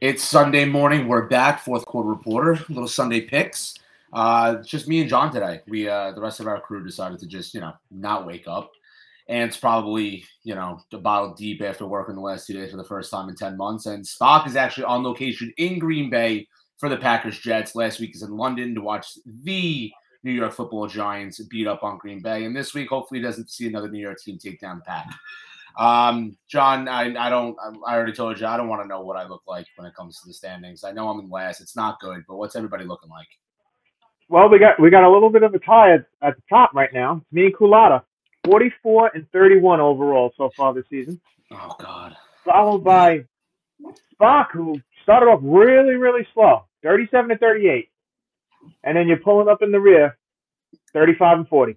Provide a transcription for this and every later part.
It's Sunday morning. We're back, fourth quarter reporter, little Sunday picks. Uh, just me and John today. We uh, the rest of our crew decided to just you know not wake up, and it's probably you know a bottle deep after working the last two days for the first time in ten months. And Spock is actually on location in Green Bay for the Packers Jets. Last week is in London to watch the New York Football Giants beat up on Green Bay, and this week hopefully doesn't see another New York team take down the Pack. Um, John, I, I don't, I already told you, I don't want to know what I look like when it comes to the standings. I know I'm in last. It's not good, but what's everybody looking like? Well, we got we got a little bit of a tie at, at the top right now. It's me and Kulata, 44 and 31 overall so far this season. Oh God. Followed by Spock, who started off really, really slow, 37 to 38, and then you're pulling up in the rear, 35 and 40.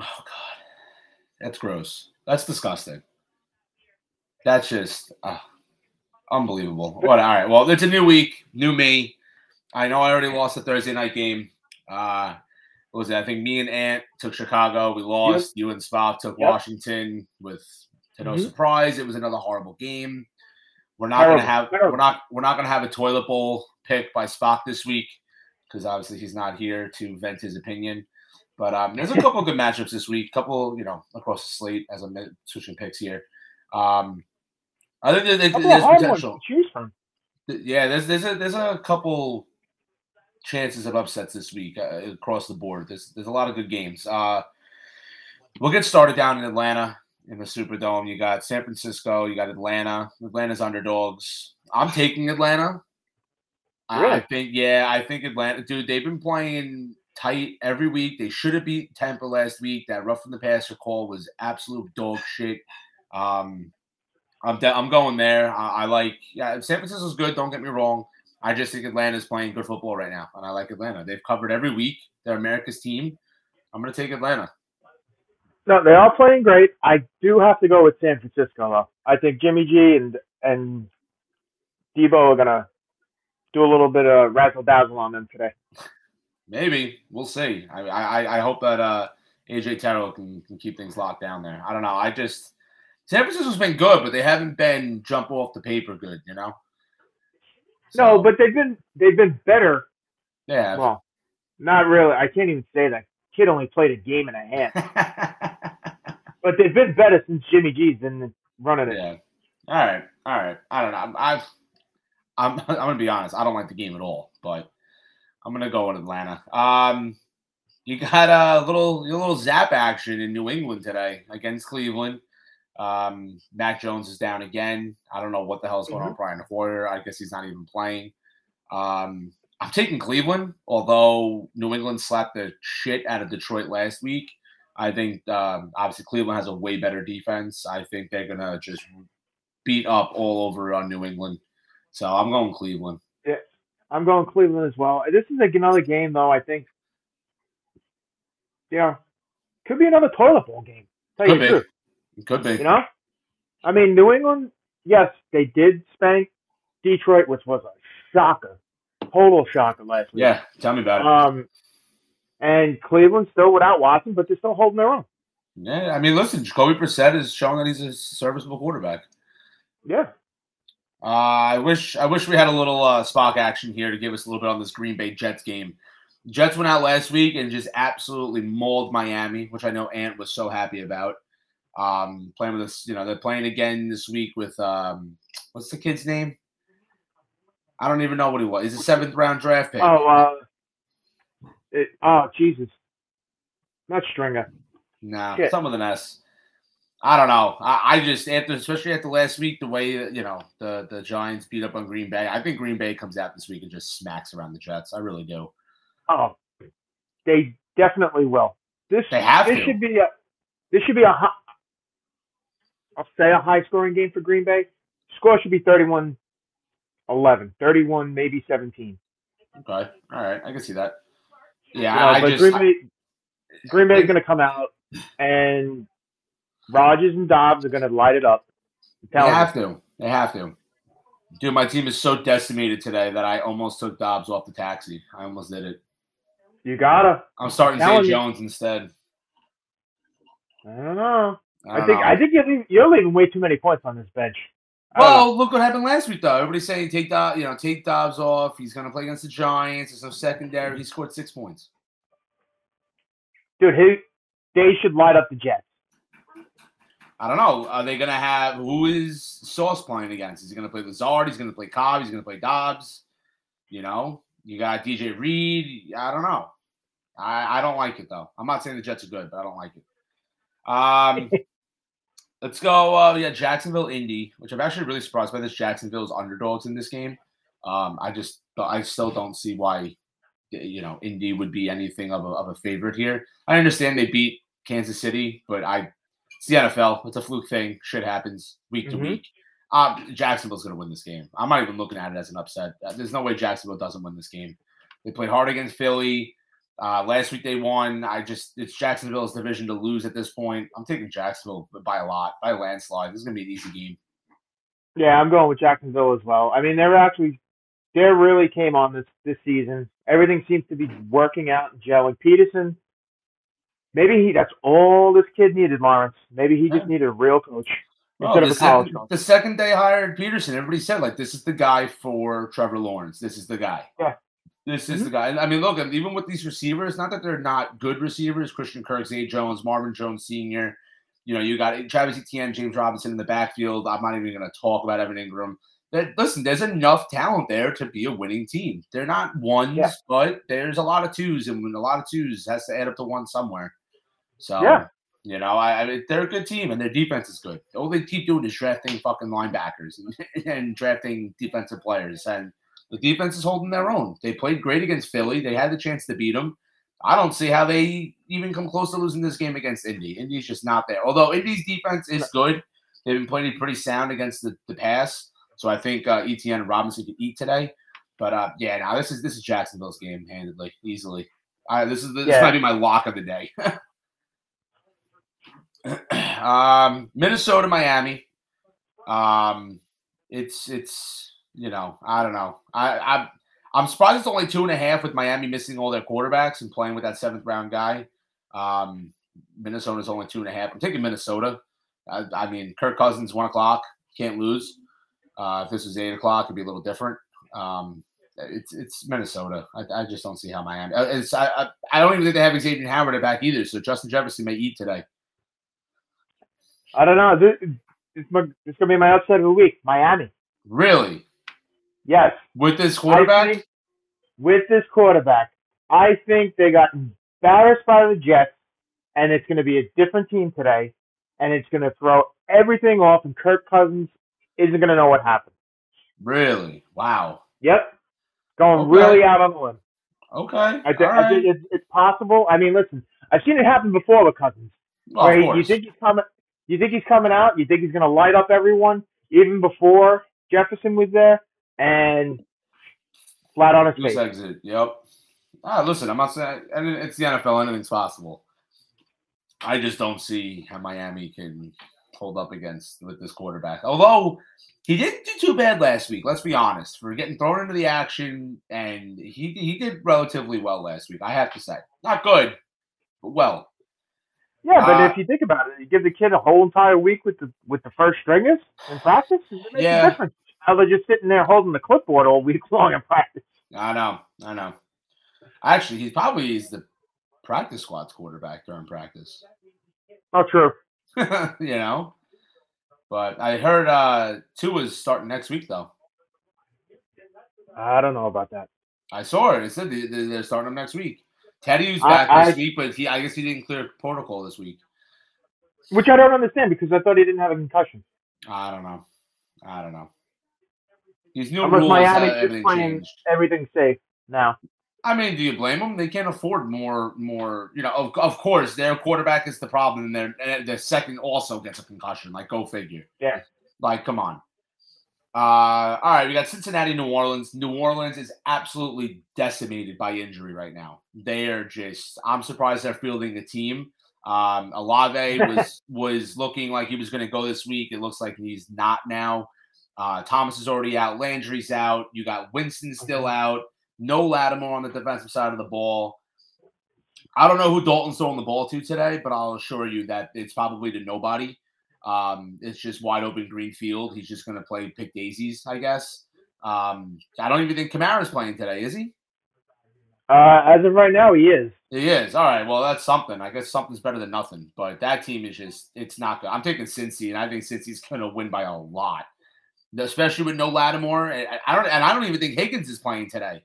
Oh God, that's gross. That's disgusting. That's just uh, unbelievable. What? All right. Well, it's a new week, new me. I know I already lost the Thursday night game. Uh, what was it? I think me and Ant took Chicago. We lost. Yep. You and Spock took yep. Washington. With to no mm-hmm. surprise, it was another horrible game. We're not gonna have we're not we're not gonna have a toilet bowl pick by Spock this week because obviously he's not here to vent his opinion. But um, there's a couple good matchups this week. Couple you know across the slate as I'm switching picks here. Um, I think there's, there's potential. choose from. Yeah, there's there's a there's a couple chances of upsets this week uh, across the board. There's there's a lot of good games. Uh, we'll get started down in Atlanta in the Superdome. You got San Francisco. You got Atlanta. Atlanta's underdogs. I'm taking Atlanta. Really? I think yeah, I think Atlanta, dude. They've been playing tight every week. They should have beat Tampa last week. That rough in the passer call was absolute dog shit. Um, I'm de- I'm going there. I, I like yeah. San Francisco's good. Don't get me wrong. I just think Atlanta's playing good football right now, and I like Atlanta. They've covered every week. They're America's team. I'm going to take Atlanta. No, they are playing great. I do have to go with San Francisco though. I think Jimmy G and and Deebo are gonna do a little bit of razzle dazzle on them today. Maybe we'll see. I I, I hope that uh, AJ Terrell can, can keep things locked down there. I don't know. I just San Francisco's been good, but they haven't been jump off the paper good, you know. So, no, but they've been they've been better. Yeah. Well, not really. I can't even say that. Kid only played a game and a half. but they've been better since Jimmy G's been running it. Yeah. All right. All right. I don't know. I've I'm I'm gonna be honest. I don't like the game at all, but I'm gonna go with Atlanta. Um, you got a little a little zap action in New England today against Cleveland. Um, Mac Jones is down again. I don't know what the hell is going mm-hmm. on Brian Hoyer. I guess he's not even playing. Um, I'm taking Cleveland, although New England slapped the shit out of Detroit last week. I think um, obviously Cleveland has a way better defense. I think they're gonna just beat up all over on New England. So I'm going Cleveland. Yeah, I'm going Cleveland as well. This is like another game though. I think, yeah, could be another toilet bowl game. Tell Could you be. It could be. You know? I mean, New England, yes, they did spank Detroit, which was a shocker. Total shocker last week. Yeah, tell me about it. Um, and Cleveland still without Watson, but they're still holding their own. Yeah, I mean, listen, Jacoby Brissett is showing that he's a serviceable quarterback. Yeah. Uh, I wish I wish we had a little uh, Spock action here to give us a little bit on this Green Bay Jets game. Jets went out last week and just absolutely mauled Miami, which I know Ant was so happy about. Um, playing with us, you know, they're playing again this week with um, what's the kid's name? I don't even know what he was. He's a seventh round draft pick. Oh, uh, it, oh Jesus, not Stringer. Nah, Shit. some of the S. I don't know. I, I just after, especially after last week, the way you know the the Giants beat up on Green Bay. I think Green Bay comes out this week and just smacks around the Jets. I really do. Oh, they definitely will. This they have this to. should be a this should be a I'll say a high scoring game for Green Bay. Score should be 31 11, 31, maybe 17. Okay. All right. I can see that. Yeah. You know, I but just, Green Bay, I, Green Bay is going to come out and Rodgers and Doubs are going to light it up. They have to. They have to. Dude, my team is so decimated today that I almost took Doubs off the taxi. I almost did it. You gotta. I'm starting Zay Jones instead. I don't know. I, I think know. I think you're leaving, you're leaving way too many points on this bench. Well, look what happened last week, though. Everybody's saying take Doubs, you know, take Doubs off. He's going to play against the Giants. There's no secondary. He scored six points. Dude, he, they should light up the Jets. I don't know. Are they going to have who is Sauce playing against? Is he going to play Lazard? He's going to play Cobb. He's going to play Doubs. You know, you got DJ Reed. I don't know. I, I don't like it though. I'm not saying the Jets are good, but I don't like it. Um, let's go. Uh, yeah, Jacksonville, Indy, which I'm actually really surprised by. This Jacksonville's underdogs in this game. Um, I just, I still don't see why, you know, Indy would be anything of a, of a favorite here. I understand they beat Kansas City, but I, it's the NFL. It's a fluke thing. Shit happens week to Mhm. week. Um, Jacksonville's going to win this game. I'm not even looking at it as an upset. Uh, There's no way Jacksonville doesn't win this game. They played hard against Philly. Uh, last week they won. I just it's Jacksonville's division to lose at this point. I'm taking Jacksonville by a lot, by a landslide. This is gonna be an easy game. Yeah, I'm going with Jacksonville as well. I mean, they're actually they really came on this this season. Everything seems to be working out and gelling. Pederson, maybe he that's all this kid needed, Lawrence. Maybe he just needed a real coach Well, instead of the, a college second, coach. the second they hired Pederson, everybody said like this is the guy for Trevor Lawrence. This is the guy. Yeah. This is Mhm. the guy. I mean, look, even with these receivers, not that they're not good receivers. Christian Kirk, Zay Jones, Marvin Jones Sr. You know, you got Travis Etienne, James Robinson in the backfield. I'm not even going to talk about Evan Engram. Listen, there's enough talent there to be a winning team. They're not ones, Yeah. but there's a lot of twos, and when a lot of twos has to add up to one somewhere. So Yeah. you know, I, I mean, they're a good team and their defense is good. All they keep doing is drafting fucking linebackers and, and drafting defensive players, and the defense is holding their own. They played great against Philly. They had the chance to beat them. I don't see how they even come close to losing this game against Indy. Indy's just not there. Although Indy's defense is good, they've been playing pretty sound against the, the pass. So I think uh, Etienne and Robinson could eat today. But uh, yeah, now this is this is Jacksonville's game handedly, easily. This is this Yeah. might be my lock of the day. um, Minnesota, Miami. Um, it's it's you know I don't know. I I I'm surprised it's only two and a half with Miami missing all their quarterbacks and playing with that seventh round guy. Um, Minnesota's only two and a half. I'm taking Minnesota. I, I mean, Kirk Cousins one o'clock can't lose. Uh, if this was eight o'clock, it'd be a little different. Um, it's it's Minnesota. I, I just don't see how Miami. uh, It's I, I I don't even think they have Xavier Howard back either. So Justin Jefferson may eat today. I don't know. This, this, this is gonna be my upset of the week. Miami. Really, Yes. with this quarterback? think with this quarterback, I think they got embarrassed by the Jets, and it's going to be a different team today, and it's going to throw everything off, and Kirk Cousins isn't going to know what happened. Really? Wow. Yep, going Okay. really out on the limb. Okay. I I think it's, it's possible. I mean, listen, I've seen it happen before with Cousins. Well, where of he- you think he's coming, you think he's coming out, you think he's going to light up everyone, even before Jefferson was there, and flat on his Loose face. exit. Yep. Ah, listen, I'm not saying I mean, it's the NFL. Anything's possible. I just don't see how Miami can hold up against with this quarterback. Although he didn't do too bad last week. Let's be honest. For getting thrown into the action, and he he did relatively well last week. I have to say, not good, but well. Yeah, but Uh, if you think about it, you give the kid a whole entire week with the with the first stringers in practice. It makes Yeah. a difference. Now they're just sitting there holding the clipboard all week long in practice. I know, I know. Actually, he probably is the practice squad's quarterback during practice. Oh, true. you know. But I heard uh Tua's starting next week though. I don't know about that. I saw it. It said they, they- they're starting him next week. Teddy's I- back this I- week, but he I guess he didn't clear protocol this week. Which I don't understand because I thought he didn't have a concussion. I don't know. I don't know. These new Unless rules, Miami's just everything playing changed. everything safe now. I mean, do you blame them? They can't afford more. More, you know. Of, of course, their quarterback is the problem, and their and their second also gets a concussion. Like, go figure. Yeah. Like, come on. Uh, all right, we got Cincinnati, New Orleans. New Orleans is absolutely decimated by injury right now. They are just. I'm surprised they're fielding a team. Um, Olave was was looking like he was going to go this week. It looks like he's not now. Uh, Thomas is already out. Landry's out. You got Winston still out. No Lattimore on the defensive side of the ball. I don't know who Dalton's throwing the ball to today, but I'll assure you that it's probably to nobody. Um, it's just wide open green field. He's just going to play pick daisies, I guess. Um, I don't even think Kamara's playing today, is he? Uh, as of right now, he is. He is. All right. Well, that's something. I guess something's better than nothing. But that team is just, it's not good. I'm taking Cincy, and I think Cincy's going to win by a lot, especially with no Lattimore. I, I don't, and I don't even think Higgins is playing today,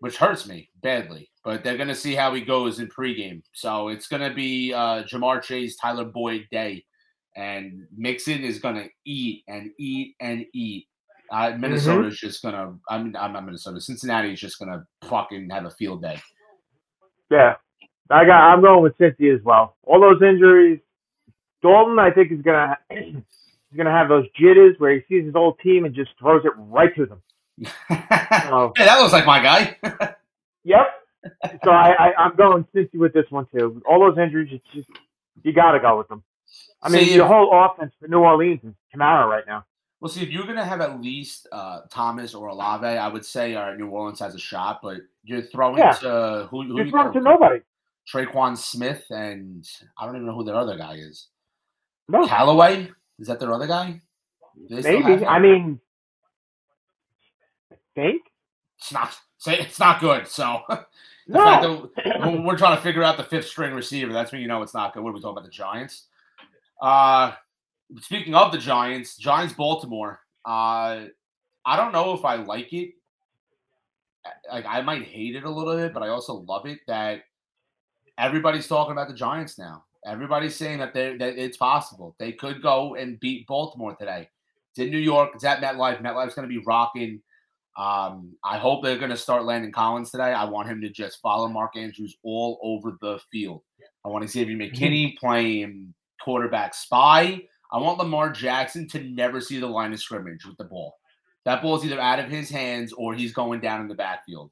which hurts me badly. But they're going to see how he goes in pregame. So it's going to be uh, Ja'Marr Chase, Tyler Boyd day, and Mixon is going to eat and eat and eat. Uh, Minnesota is mm-hmm. just gonna. I mean, I'm not Minnesota. Cincinnati is just gonna fucking have a field day. Yeah, I got. I'm going with Cincy as well. All those injuries. Dalton, I think, is gonna he's gonna have those jitters where he sees his old team and just throws it right to them. so, that looks like my guy. yep. So I, I I'm going Cincy with this one too. All those injuries, it's just you got to go with them. I mean, See, the whole offense for New Orleans is Kamara right now. Well, see, if you're going to have at least uh, Thomas or Olave, I would say uh, New Orleans has a shot, but you're throwing yeah. to who? who you're you throwing to nobody. Tre'Quan Smith and I don't even know who their other guy is. No. Callaway is that their other guy? Maybe. I mean, I think it's not. It's not good. So no. that we're trying to figure out the fifth string receiver. That's when you know it's not good. What are we talking about? The Giants. Uh speaking of the Giants, Giants Baltimore. Uh, I don't know if I like it. Like I might hate it a little bit, but I also love it that everybody's talking about the Giants now. Everybody's saying that they that it's possible they could go and beat Baltimore today. It's in New York. It's at MetLife. MetLife's going to be rocking. Um, I hope they're going to start Landon Collins today. I want him to just follow Mark Andrews all over the field. I want to see Xavier mm-hmm. McKinney playing quarterback spy. I want Lamar Jackson to never see the line of scrimmage with the ball. That ball is either out of his hands or he's going down in the backfield.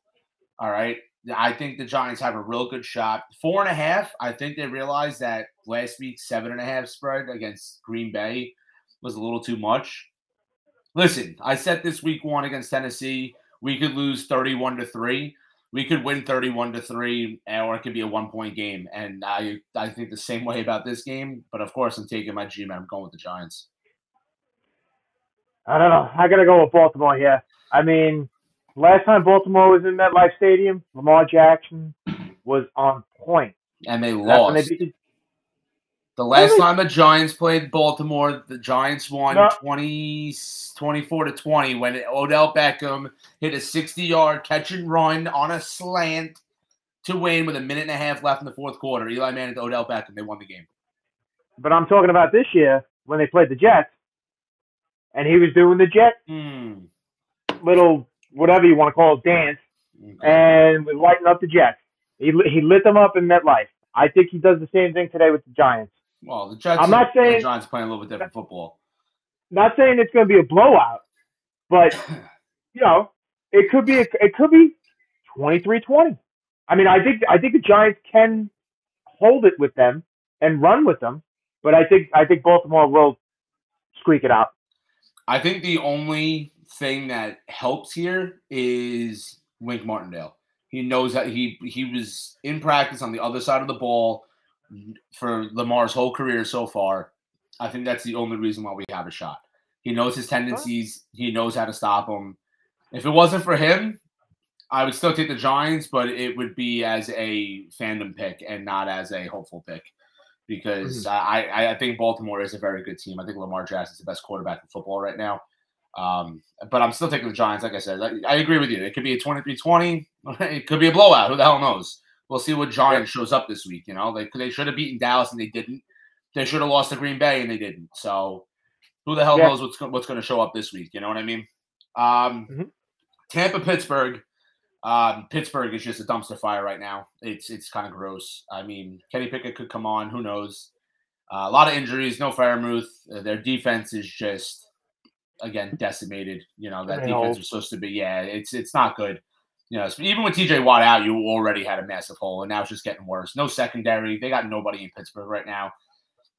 All right. I think the Giants have a real good shot. Four and a half. I think they realized that last week seven and a half spread against Green Bay was a little too much. Listen, I said this week one against Tennessee, we could lose 31 to 3 we could win 31 to 3 eh, or it could be a one point game and i i think the same way about this game but of course i'm taking my g man i'm going with the giants i don't know i gotta go with baltimore here i mean last time baltimore was in MetLife stadium lamar jackson was on point. and they lost they the, the last really? time the Giants played Baltimore, the Giants won no. 20, 24 to 20 when Odell Beckham hit a 60 yard catch and run on a slant to win with a minute and a half left in the fourth quarter. Eli Manning to Odell Beckham. They won the game. But I'm talking about this year when they played the Jets and he was doing the Jet mm. little, whatever you want to call it, dance and was lighting up the Jets. He, he lit them up in MetLife. I think he does the same thing today with the Giants. Well, the Jets. I'm not saying the Giants playing a little bit different football. Not saying it's going to be a blowout, but you know, it could be. A, it could be 23-20. I mean, I think I think the Giants can hold it with them and run with them, but I think I think Baltimore will squeak it out. I think the only thing that helps here is Wink Martindale. He knows that he he was in practice on the other side of the ball for Lamar's whole career so far. I think that's the only reason why we have a shot. He knows his tendencies. He knows how to stop them. If it wasn't for him, I would still take the Giants, but it would be as a fandom pick and not as a hopeful pick because mm-hmm. I, I think Baltimore is a very good team. I think Lamar Jackson is the best quarterback in football right now. Um, but I'm still taking the Giants. Like I said, I agree with you. It could be a 23 20. It could be a blowout. Who the hell knows? We'll see what Giants shows up this week. You know, they they should have beaten Dallas and they didn't. They should have lost to Green Bay and they didn't. So who the hell yeah. knows what's what's going to show up this week? You know what I mean? Um, mm-hmm. Tampa Pittsburgh. Um, Pittsburgh is just a dumpster fire right now. It's it's kind of gross. I mean, Kenny Pickett could come on. Who knows? Uh, a lot of injuries. No Freiermuth. Uh, their defense is just again decimated. You know that defense was supposed to be. Yeah, it's it's not good. You know, even with TJ Watt out, you already had a massive hole, and now it's just getting worse. No secondary. They got nobody in Pittsburgh right now.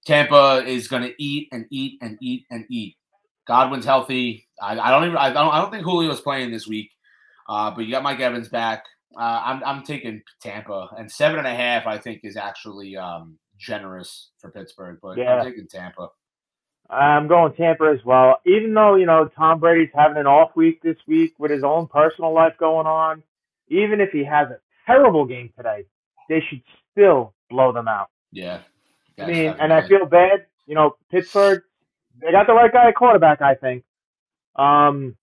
Tampa is going to eat and eat and eat and eat. Godwin's healthy. I, I don't even. I don't. I don't think Julio's playing this week. Uh, but you got Mike Evans back. Uh, I'm I'm taking Tampa and seven and a half. I think is actually um, generous for Pittsburgh, but Yeah. I'm taking Tampa. I'm going Tampa as well. Even though you know Tom Brady's having an off week this week with his own personal life going on, even if he has a terrible game today, they should still blow them out. Yeah. I mean, and I feel bad. You know, Pittsburgh, they got the right guy at quarterback. I think. Um,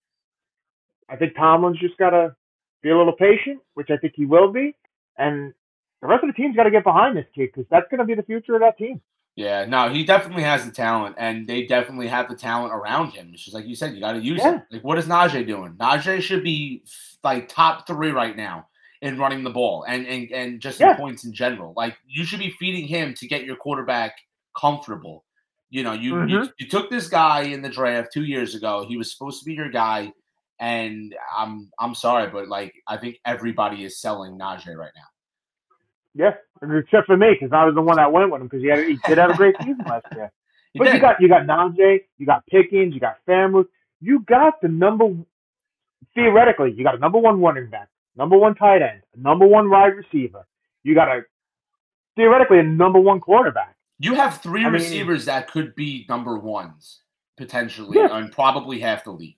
I think Tomlin's just got to be a little patient, which I think he will be, and the rest of the team's got to get behind this kid because that's going to be the future of that team. Yeah, no, he definitely has the talent, and they definitely have the talent around him. It's just like you said, you got to use Yeah. it. Like, what is Najee doing? Najee should be like top three right now in running the ball and and, and just in Yeah. points in general. Like, you should be feeding him to get your quarterback comfortable. You know, you, you Mhm. you took this guy in the draft two years ago. He was supposed to be your guy, and I'm I'm sorry, but like I think everybody is selling Najee right now. Yeah, except for me because I was the one that went with him because he had he did have a great season last year. He But you got you got Najee, you got Pickens, you got Freiermuth, you got the number theoretically you got a number one running back, number one tight end, number one wide receiver. You got a theoretically a number one quarterback. You have three I mean- receivers that could be number ones potentially, Yeah. and probably half the league.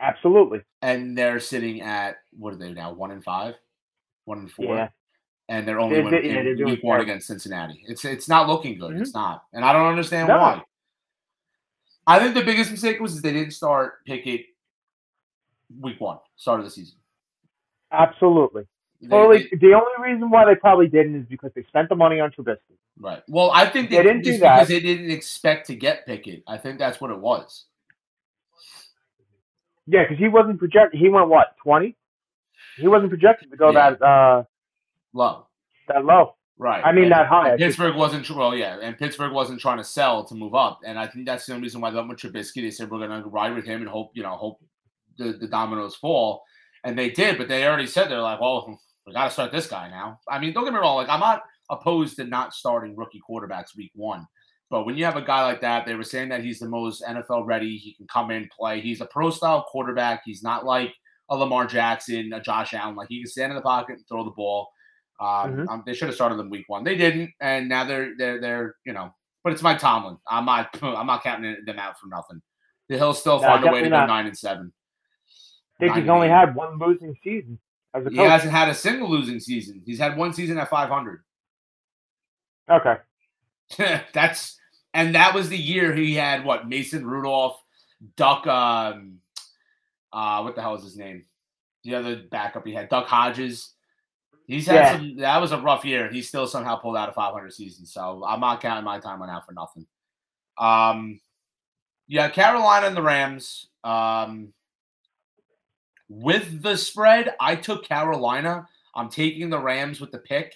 Absolutely. And they're sitting at what are they now? One and five, one and four, Yeah. And they're only They- winning they- yeah, they're in week one against Cincinnati. It's it's not looking good. Mhm. It's not, and I don't understand No. why. I think the biggest mistake was they didn't start Pickett week one, start of the season. Absolutely. They- Totally. they- The only reason why they probably didn't is because they spent the money on Trubisky. right. Well, I think they, They didn't do that because they didn't expect to get Pickett. I think that's what it was. Yeah, because he wasn't projected. He went what twenty? He wasn't projected to go Yeah. that uh Low. that low. Right. I mean And- that high. I and should Pittsburgh wasn't well, yeah, and Pittsburgh wasn't trying to sell to move up, and I think that's the only reason why they went with Trubisky. They said we're going to ride with him and hope, you know, hope the, the dominoes fall, and they did. But they already said they're like, well, we got to start this guy now. I mean, don't get me wrong, like I'm not opposed to not starting rookie quarterbacks week one, but when you have a guy like that, they were saying that he's the most NFL ready. He can come in play. He's a pro style quarterback. He's not like a Lamar Jackson, a Josh Allen. Like he can stand in the pocket and throw the ball. Um, Mhm. um, they should have started them week one. They didn't, and now they're they're they're you know. But it's my Tomlin. I'm not I'm not counting them out for nothing. He'll still No, find a way to definitely go nine and seven. I think nine he's only eight. had one losing season as a coach. He hasn't had a single losing season. He's had one season at 500. Okay. That's and that was the year he had what Mason Rudolph, Duck, um, uh, what the hell is his name? The other backup he had, Duck Hodges. He's had Yeah. some. That was a rough year. He still somehow pulled out a 500 season. So I'm not counting my Tomlin out for nothing. Um, yeah, Carolina and the Rams. Um, with the spread, I took Carolina. I'm taking the Rams with the pick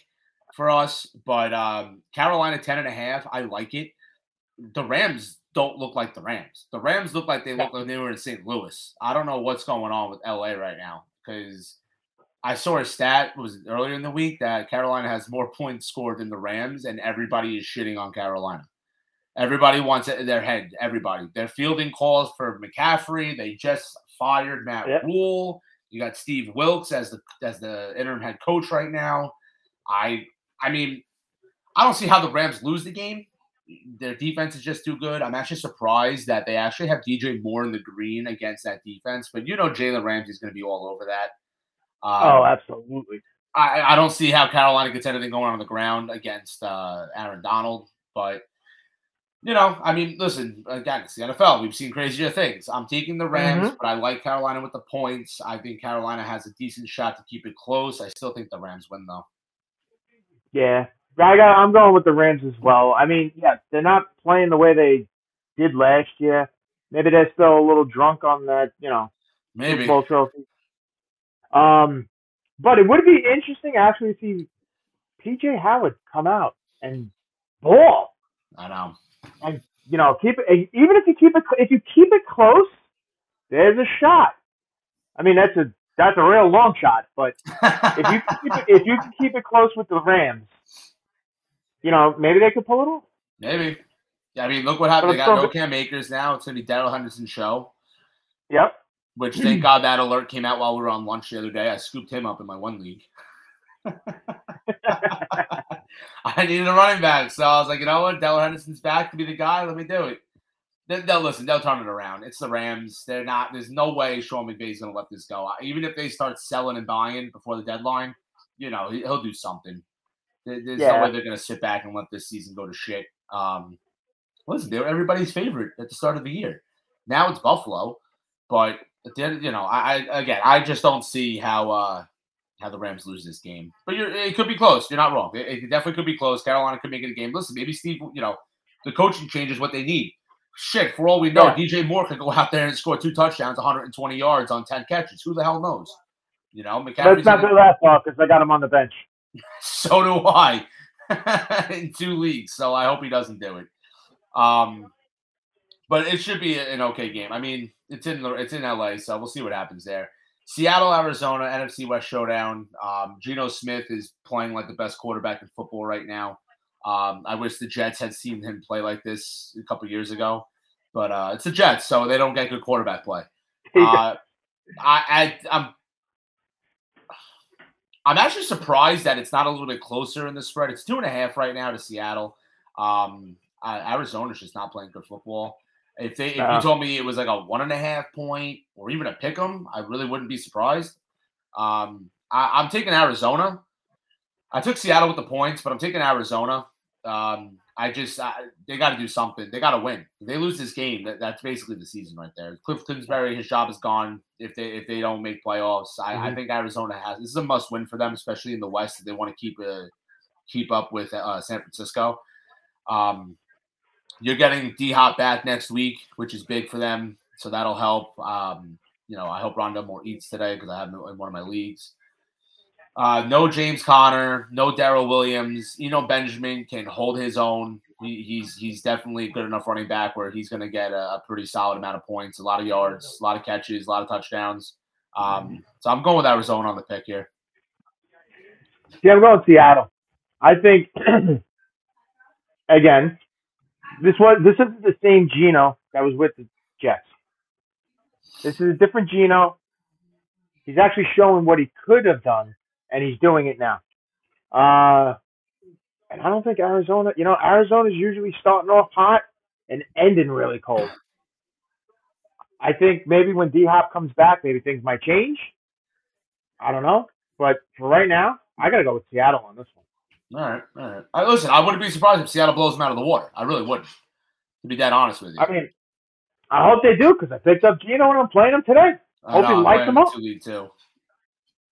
for us, but um, Carolina 10 and a half, I like it. The Rams don't look like the Rams. The Rams look like they look like they were in St. Louis. I don't know what's going on with LA right now because I saw a stat was earlier in the week that Carolina has more points scored than the Rams, and everybody is shitting on Carolina. Everybody wants it in their head. Everybody. They're fielding calls for McCaffrey. They just fired Matt Yep. Rhule. You got Steve Wilks as the as the interim head coach right now. I I mean, I don't see how the Rams lose the game. Their defense is just too good. I'm actually surprised that they actually have DJ Moore in the green against that defense. But you know, Jalen Ramsey's going to be all over that. Um, Oh, absolutely. I, I don't see how Carolina gets anything going on the ground against uh, Aaron Donald, but you know, I mean, listen, again, it's the NFL. We've seen crazier things. I'm taking the Rams, Mhm. but I like Carolina with the points. I think Carolina has a decent shot to keep it close. I still think the Rams win, though. Yeah. I got. I'm going with the Rams as well. I mean, yeah, they're not playing the way they did last year. Maybe they're still a little drunk on that, you know, Maybe. Super Bowl trophy. Um, but it would be interesting actually to see PJ Howard come out and ball. I know. And You know, keep it even if you keep it if you keep it close, there's a shot. I mean, that's a that's a real long shot, but if you can keep it, if you can keep it close with the Rams, you know, maybe they could pull it off. Maybe. Yeah, I mean, look what happened. They got no Cam Akers now. It's going to be Darrell Henderson show, Yep. Which thank God that alert came out while we were on lunch the other day. I scooped him up in my one league. I needed a running back, so I was like, you know what, Darrell Henderson's back to be the guy. Let me do it. They, they'll listen. They'll turn it around. It's the Rams. They're not. There's no way Sean McVay's going to let this go. Even if they start selling and buying before the deadline, you know he'll do something. There's yeah. no way they're going to sit back and let this season go to shit. Um, listen, they're everybody's favorite at the start of the year. Now it's Buffalo, but at the end, you know, I, I again, I just don't see how uh, how the Rams lose this game. But you're it could be close. You're not wrong. It, it, definitely could be close. Carolina could make it a game. Listen, maybe Steve, you know, the coaching change is what they need. Shit, for all we know, yeah. DJ Moore could go out there and score two touchdowns, 120 yards on 10 catches. Who the hell knows? You know, McCaffrey's Let's not do that, Paul, because I got him on the bench. so do I in two leagues. So I hope he doesn't do it. Um, but it should be an okay game. I mean, it's in the, it's in LA, so we'll see what happens there. Seattle, Arizona, NFC West showdown. Um, Geno Smith is playing like the best quarterback in football right now. Um, I wish the Jets had seen him play like this a couple years ago, but uh, it's the Jets, so they don't get good quarterback play. Uh, I, I, I'm, I'm actually surprised that it's not a little bit closer in the spread. It's two and a half right now to Seattle. Um, uh, Arizona's just not playing good football. If they, if uh, you told me it was like a one and a half point or even a pick 'em, I really wouldn't be surprised. Um, I, am taking Arizona. I took Seattle with the points, but I'm taking Arizona. Um, I just I, they got to do something. They got to win. If they lose this game, that, that's basically the season right there. Kliff Kingsbury, his job is gone. If they if they don't make playoffs, I, mm-hmm. I think Arizona has this is a must win for them, especially in the West. If they want to keep a uh, keep up with uh, San Francisco. Um, you're getting D Hop back next week, which is big for them. So that'll help. Um, you know, I hope Rondale Moore eats today because I have him in one of my leagues. Uh, no James Conner, no Darrel Williams. You know, Benjamin can hold his own. He, he's he's definitely good enough running back where he's going to get a, a, pretty solid amount of points, a lot of yards, a lot of catches, a lot of touchdowns. Um, so I'm going with Arizona on the pick here. Yeah, I'm going Seattle. I think again, this was this isn't the same Geno that was with the Jets. This is a different Geno. He's actually showing what he could have done, and he's doing it now. Uh, and I don't think Arizona. You know, Arizona's usually starting off hot and ending really cold. I think maybe when D Hop comes back, maybe things might change. I don't know, but for right now, I got to go with Seattle on this one. All right, all right. I, listen, I wouldn't be surprised if Seattle blows them out of the water. I really wouldn't. To be that honest with you. I mean, I hope they do because I picked up Geno and I'm playing him today. I hope know, he lights him up. Too.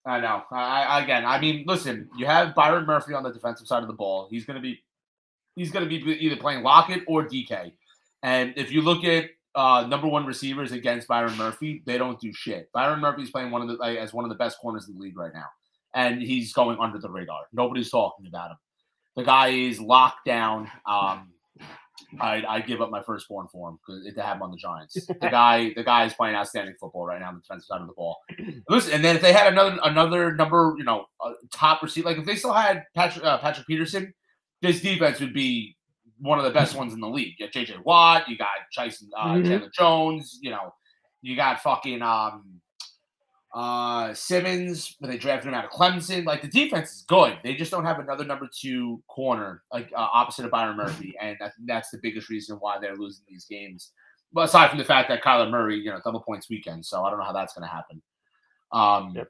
I know. I, I, again, I mean, listen, you have Byron Murphy on the defensive side of the ball. He's going to be, he's going to be either playing Lockett or DK. And if you look at uh, number one receivers against Byron Murphy, they don't do shit. Byron Murphy's playing one of the like, as one of the best corners in the league right now and he's going under the radar. Nobody's talking about him. The guy is locked down. Um, I I give up my firstborn for him because to have him on the Giants. The guy the guy is playing outstanding football right now on the defensive side of the ball. Listen, and then if they had another another number, you know, uh, top receiver, like if they still had Patrick uh, Patrick Peterson, this defense would be one of the best ones in the league. You got J.J. Watt, you got Jason uh, mm-hmm. Chandler Jones, you know, you got fucking um uh, Simmons, when they drafted him out of Clemson, like the defense is good. They just don't have another number two corner, like uh, opposite of Byron Murphy, and I think that's the biggest reason why they're losing these games. But aside from the fact that Kyler Murray, you know, double points weekend, so I don't know how that's going to happen. Um, yep.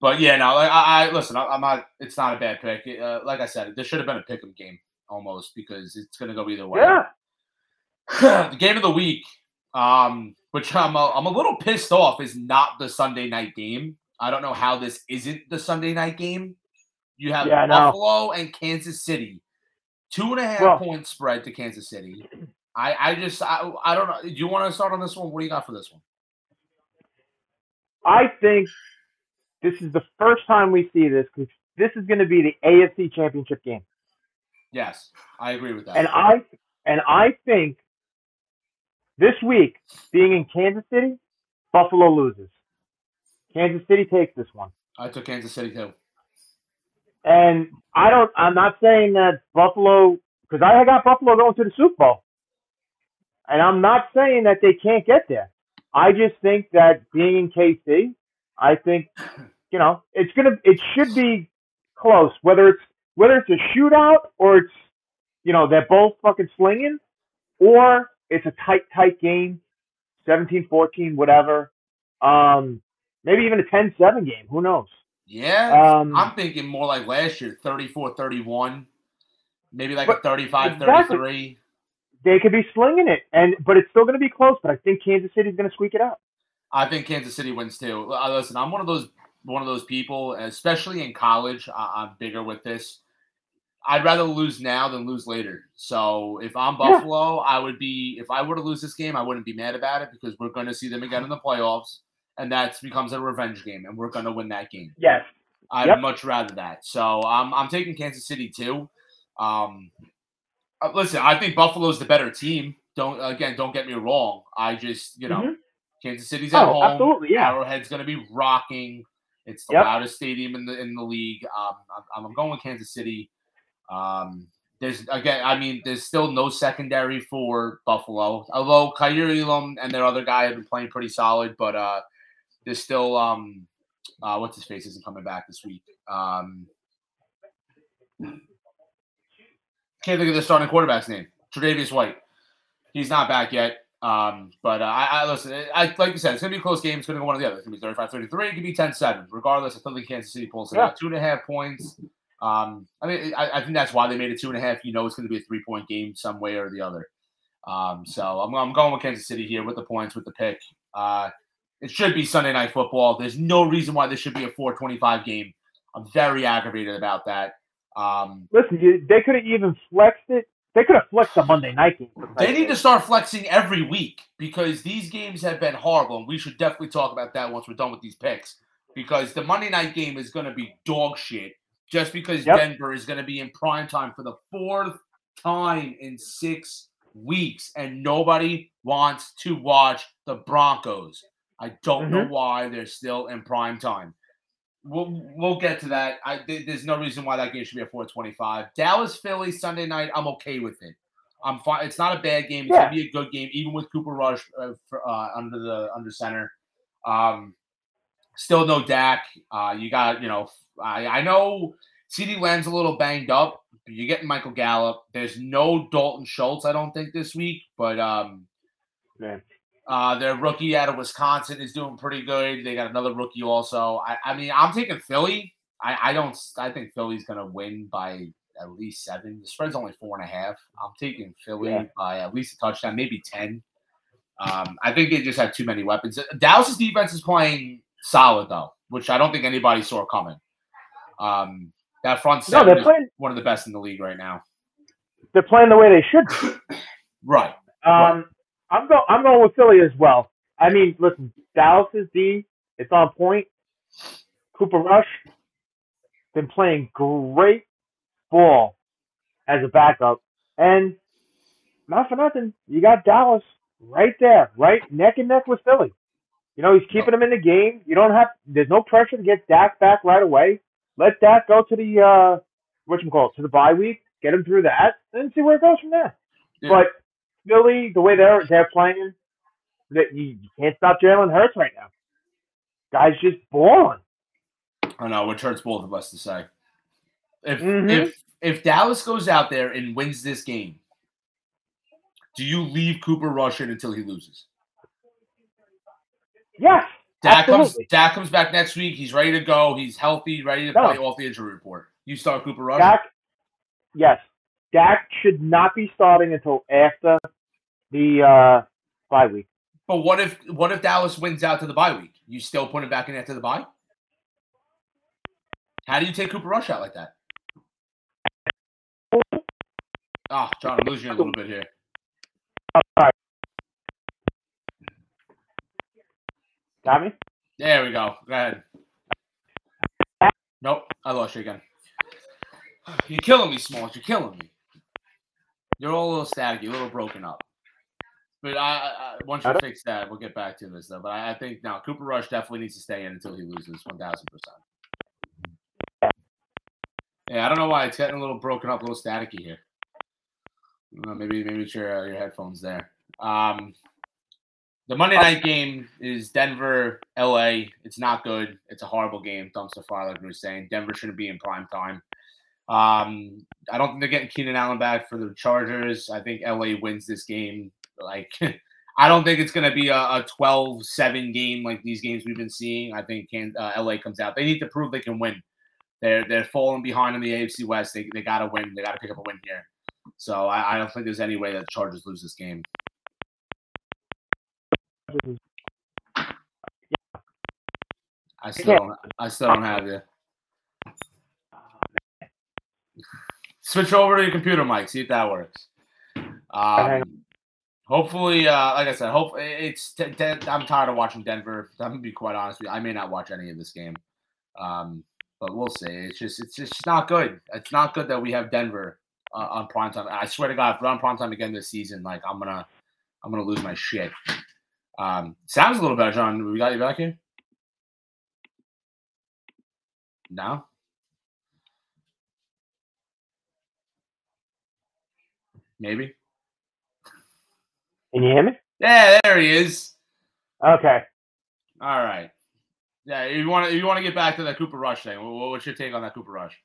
But yeah, no, I, I listen. I, am not. It's not a bad pick. Uh, like I said, this should have been a pick'em game almost because it's going to go either way. Yeah. the game of the week. Um, which I'm a, I'm a little pissed off is not the Sunday night game. I don't know how this isn't the Sunday night game. You have yeah, Buffalo and Kansas City, two and a half well, point spread to Kansas City. I I just I, I don't know. Do you want to start on this one? What do you got for this one? I think this is the first time we see this because this is going to be the AFC Championship game. Yes, I agree with that. And I and I think this week, being in Kansas City, Buffalo loses. Kansas City takes this one. I took Kansas City too. And I don't. I'm not saying that Buffalo because I got Buffalo going to the Super Bowl, and I'm not saying that they can't get there. I just think that being in KC, I think you know it's gonna. It should be close. Whether it's whether it's a shootout or it's you know they're both fucking slinging, or it's a tight tight game, 17-14, whatever. Um, maybe even a 10-7 game. Who knows? Yeah, Um, I'm thinking more like last year, 34-31, maybe like a 35-33. exactly. They could be slinging it, and but it's still going to be close. But I think Kansas City's going to squeak it out. I think Kansas City wins too. Uh, listen, I'm one of those one of those people, especially in college. I, I'm bigger with this. I'd rather lose now than lose later. So if I'm Yeah. Buffalo, I would be. If I were to lose this game, I wouldn't be mad about it because we're going to see them again in the playoffs, and that becomes a revenge game, and we're going to win that game. Yes. I'd Yep. much rather that. So I'm I'm taking Kansas City too. Um, uh, listen, I think Buffalo's the better team. Don't again, don't get me wrong. I just you know Mhm. Kansas City's at Oh, home. absolutely, yeah. Arrowhead's going to be rocking. It's the Yep. loudest stadium in the in the league. Um, I'm, I'm going with Kansas City. Um, there's again, I mean, there's still no secondary for Buffalo. Although Kaiir Elam and their other guy have been playing pretty solid, but uh, there's still um, uh, what's his face isn't coming back this week. Um, can't think of the starting quarterback's name. Tre'Davious White. He's not back yet. Um, but uh, I, I listen. I like you said, it's gonna be a close game. It's gonna go one or the other. It's gonna be 35-33. It could be 10-7. Regardless, I think Kansas City pulls it Yeah. out. Two and a half points. Um, I mean, I, I think that's why they made it two and a half. You know, it's gonna be a three point game some way or the other. Um, so I'm, I'm going with Kansas City here with the points with the pick. Uh, it should be Sunday night football. There's no reason why this should be a 425 game. I'm very aggravated about that. Um, Listen, you, they could have even flexed it. They could have flexed a Monday night game. They need to start flexing every week because these games have been horrible, and we should definitely talk about that once we're done with these picks. Because the Monday night game is going to be dog shit, just because Yep. Denver is going to be in prime time for the fourth time in six weeks, and nobody wants to watch the Broncos. I don't know why they're still in prime time. We'll we'll get to that. I, there- there's no reason why that game should be a 425. Dallas Philly Sunday night. I'm okay with it. I'm fine. It's not a bad game. It's Yeah. gonna be a good game, even with Cooper Rush uh, for, uh, under the under center. Um, still no Dak. Uh, you got you know. I I know CeeDee Lamb's a little banged up. But you're getting Michael Gallup. There's no Dalton Schultz. I don't think this week, but um, Man. uh, their rookie out of Wisconsin is doing pretty good. They got another rookie also. I, I mean, I'm taking Philly. I, I don't. I think Philly's gonna win by at least seven. The spread's only four and a half. I'm taking Philly Yeah. by at least a touchdown, maybe ten. Um, I think they just have too many weapons. Dallas's defense is playing solid though, which I don't think anybody saw coming. Um, that front seven No, they're is playing. one of the best in the league right now. They're playing the way they should. Right. Um, I'm going. I'm going with Philly as well. I mean, listen, Dallas's D, it's on point. Cooper Rush been playing great ball as a backup, and not for nothing, you got Dallas right there, right neck and neck with Philly. You know, he's keeping them in the game. You don't have. There's no pressure to get Dak back right away. Let Dak go to the uh, what you call it, to the bye week. Get him through that, and see where it goes from there. Yeah. But Philly, the way they're they're playing, that you, can't stop Jalen Hurts right now. Guy's just balling. I know, which hurts both of us to say. If Mhm. if if Dallas goes out there and wins this game, do you leave Cooper Rush in until he loses? Yes, Dak comes. Dak comes back next week. He's ready to go. He's healthy, ready to No. play off the injury report. You start Cooper Rush. Dak, yes, Dak should not be starting until after the uh, bye week. But what if what if Dallas wins out to the bye week? You still put him back in after the bye? How do you take Cooper Rush out like that? Oh, John, I'm losing you a little bit here. Got me? There we go. Go ahead. Nope, I lost you again. You're killing me, Smalls. You're killing me. You're all a little staticky, a little broken up. But I, I once you I fix that, we'll get back to this though. But I, I think now Cooper Rush definitely needs to stay in until he loses one thousand percent. Yeah, I don't know why it's getting a little broken up, a little staticky here. Know, maybe maybe it's your uh, your headphones there. Um, the Monday night game is Denver, LA. It's not good. It's a horrible game. Dumpster fire, like we were saying. Denver shouldn't be in prime time. Um, I don't think they're getting Keenan Allen back for the Chargers. I think LA wins this game. Like, I don't think it's going to be a, a 12-7 game like these games we've been seeing. I think can, uh, LA comes out. They need to prove they can win. They're they're falling behind in the AFC West. They they got to win. They got to pick up a win here. So I, I don't think there's any way that the Chargers lose this game. I still don't, I still don't have you. Switch over to your computer, Mike. See if that works. Um, hopefully, uh, like I said, hope it's. T- t- I'm tired of watching Denver. I'm gonna be quite honest with you. I may not watch any of this game, um, but we'll see. It's just, it's just not good. It's not good that we have Denver uh, on prime time. I swear to God, if we're on prime time again this season, like I'm gonna, I'm gonna lose my shit. Um, sounds a little better, John. We got you back here. No. Maybe. Can you hear me? Yeah, there he is. Okay. All right. Yeah, you want to you want to get back to that Cooper Rush thing. What's your take on that Cooper Rush?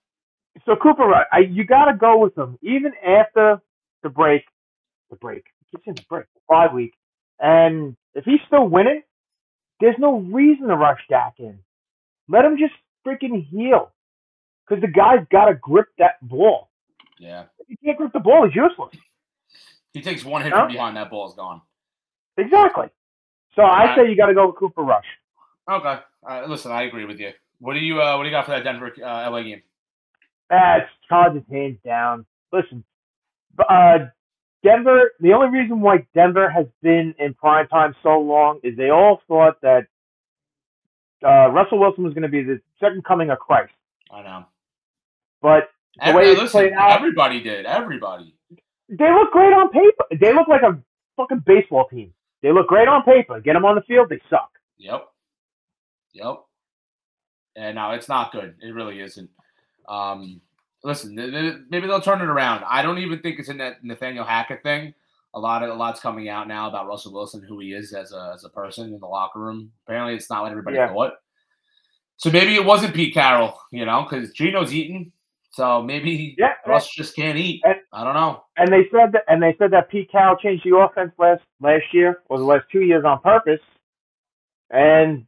So Cooper Rush, I, you got to go with him even after the break. The break. Keep in the break. Five week. And if he's still winning, there's no reason to rush Dak in. Let him just freaking heal. Because the guy's got to grip that ball. Yeah. If he can't grip the ball, he's useless. He takes one hit from behind, that ball's gone. Exactly. So I Right. say you got to go with Cooper Rush. Okay. Uh, listen, I agree with you. What do you uh, what do you got for that Denver uh, LA game? That's Chargers hands down. Listen, uh, Denver. The only reason why Denver has been in prime time so long is they all thought that uh, Russell Wilson was going to be the second coming of Christ. I know. But The Every, way it's listen, played out- everybody did. Everybody. they look great on paper. They look like a fucking baseball team. They look great on paper. Get them on the field, they suck. Yep. Yep. And no, it's not good. It really isn't. Um, listen, maybe they'll turn it around. I don't even think it's in that Nathaniel Hackett thing. A lot of a lot's coming out now about Russell Wilson, who he is as a as a person in the locker room. Apparently, it's not what everybody Yeah. thought. So maybe it wasn't Pete Carroll, you know, because Geno's eating. So maybe Yeah, Russ just can't eat. And- I don't know. and they said that, and they said that Pete Carroll changed the offense last last year or the last two years on purpose, and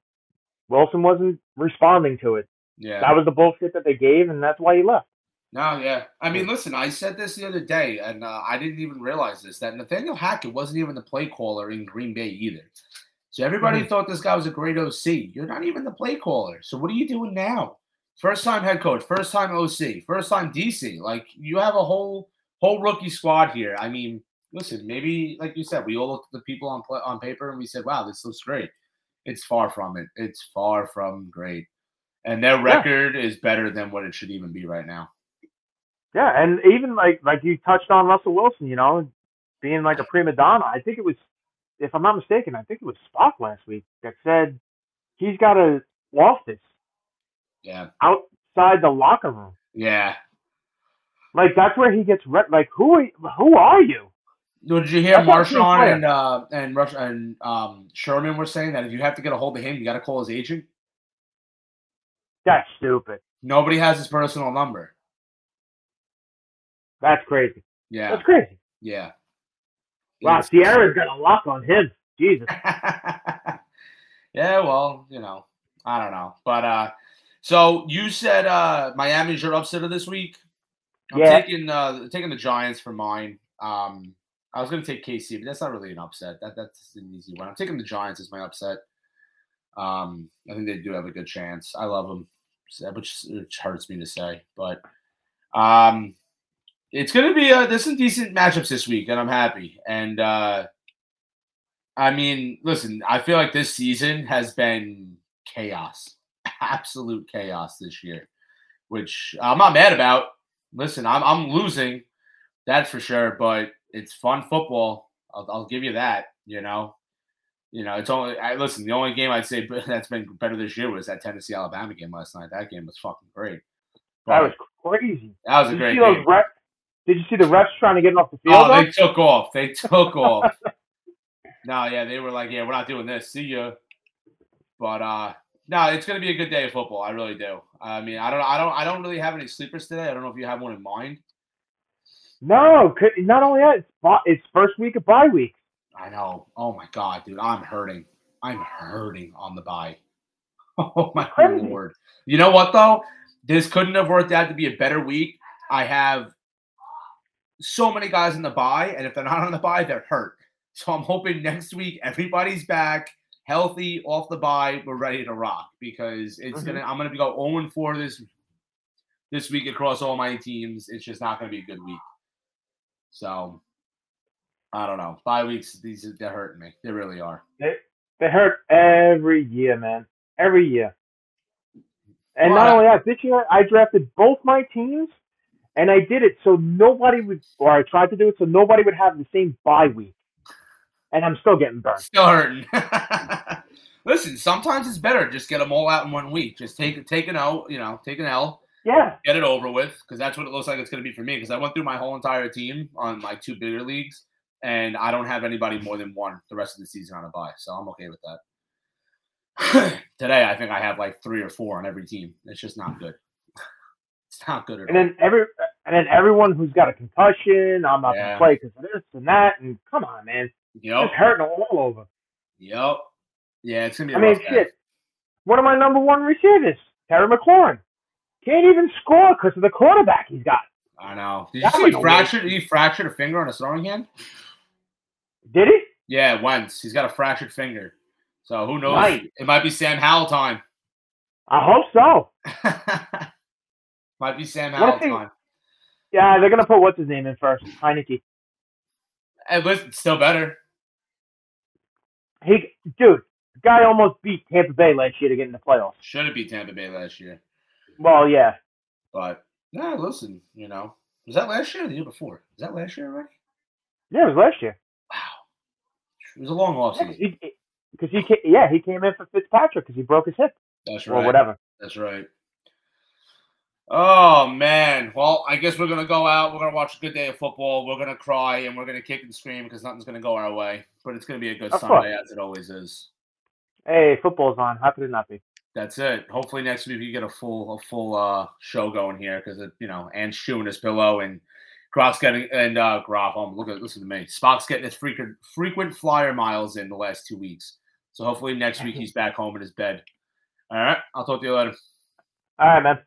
Wilson wasn't responding to it. Yeah. That was the bullshit that they gave, and that's why he left. No, yeah. I mean, listen, I said this the other day, and uh, I didn't even realize this that Nathaniel Hackett wasn't even the play caller in Green Bay either. So everybody thought this guy was a great OC. You're not even the play caller. So what are you doing now? First time head coach, first time OC, first time DC. Like you have a whole whole rookie squad here. I mean, listen, maybe like you said, we all looked at the people on on paper and we said, "Wow, this looks great." It's far from it. It's far from great. And their record is better than what it should even be right now. Yeah, and even like like you touched on Russell Wilson, you know, being like a prima donna. I think it was, if I'm not mistaken, I think it was Spock last week that said he's got a office Yeah. outside the locker room. Yeah. Like that's where he gets re- like who are you, who are you? Did you hear That's Marshawn and uh, and Rush and um, Sherman were saying that if you have to get a hold of him, you got to call his agent. That's stupid. Nobody has his personal number. That's crazy. Yeah, That's crazy. yeah. Wow, Ciara's got a lock on him. Jesus. yeah, well, you know, I don't know, but uh, so you said uh, Miami's your upset of this week. I'm Yeah. taking uh, taking the Giants for mine. Um, I was going to take KC, but that's not really an upset. That that's an easy one. I'm taking the Giants as my upset. Um, I think they do have a good chance. I love them, which, which hurts me to say, but um, it's going to be uh, there's some decent matchups this week, and I'm happy. And uh, I mean, listen, I feel like this season has been chaos, absolute chaos this year, which I'm not mad about. Listen, I'm I'm losing, that's for sure, but it's fun football. I'll, I'll give you that. You know, you know, it's only. I listen. The only game I'd say that's been better this year was that Tennessee Alabama game last night. That game was fucking great. That was crazy. that was a Did great game. refs? Did you see the refs trying to get him off the field? Oh, though? they took off. They took off. No, yeah, they were like, yeah, we're not doing this. See ya. But uh, No, it's going to be a good day of football. I really do. I mean, I don't, I don't, I don't really have any sleepers today. I don't know if you have one in mind. No, not only that, it's it's first week of bye week. I know. Oh my god, dude, I'm hurting. I'm hurting on the bye. Oh my lord. You know what though? This couldn't have worked out to be a better week. I have so many guys in the bye, and if they're not on the bye, they're hurt. So I'm hoping next week everybody's back, healthy, off the bye, we're ready to rock because it's mm-hmm. gonna. I'm gonna go 0 and 4 this this week across all my teams. It's just not gonna be a good week. So I don't know. Five weeks, these they're hurting me. They really are. They they hurt every year, man. Every year. And well, not only that, this year I drafted both my teams, and I did it so nobody would, or I tried to do it so nobody would have the same bye week. And I'm still getting burned. Still hurting. Listen, sometimes it's better just get them all out in one week. Just take take an L, you know, take an L. Yeah. Get it over with because that's what it looks like it's going to be for me. Because I went through my whole entire team on my two bigger leagues, and I don't have anybody more than one the rest of the season on a bye, so I'm okay with that. Today, I think I have like three or four on every team. It's just not good. It's not good at and all. then every and then everyone who's got a concussion, I'm not yeah. gonna play because of this and that. And come on, man, yep. it's hurting all over. Yep. Yeah, it's gonna be. I mean, shit. One of my number one receivers, Terry McLaurin, can't even score because of the quarterback he's got. I know. Did that you see he fractured? He fractured a finger on his throwing hand. Did he? Yeah, once. He's got a fractured finger. So who knows? Right. It might be Sam Howell time. I hope so. might be Sam Howell time. Yeah, they're gonna put what's his name in first, Heinicke. And listen, still better. He, dude, guy almost beat Tampa Bay last year to get in the playoffs. Should have beat Tampa Bay last year. Well, yeah. But yeah, listen, you know, was that last year or the year before? Was that last year already? Yeah, it was last year. Wow, it was a long off season. Because he, he, yeah, he came in for Fitzpatrick because he broke his hip. That's right. Or whatever. That's right. Oh man. Well, I guess we're gonna go out. We're gonna watch a good day of football. We're gonna cry and we're gonna kick and scream because nothing's gonna go our way. But it's gonna be a good of Sunday course. as it always is. Hey, football's on. How could it not be? That's it. Hopefully next week we get a full a full uh, show going here because you know and chewing his pillow and Grof's getting and uh Groff. Um, look at listen to me. Spock's getting his frequent frequent flyer miles in the last two weeks. So hopefully next week he's back home in his bed. All right. I'll talk to you later. All right, man.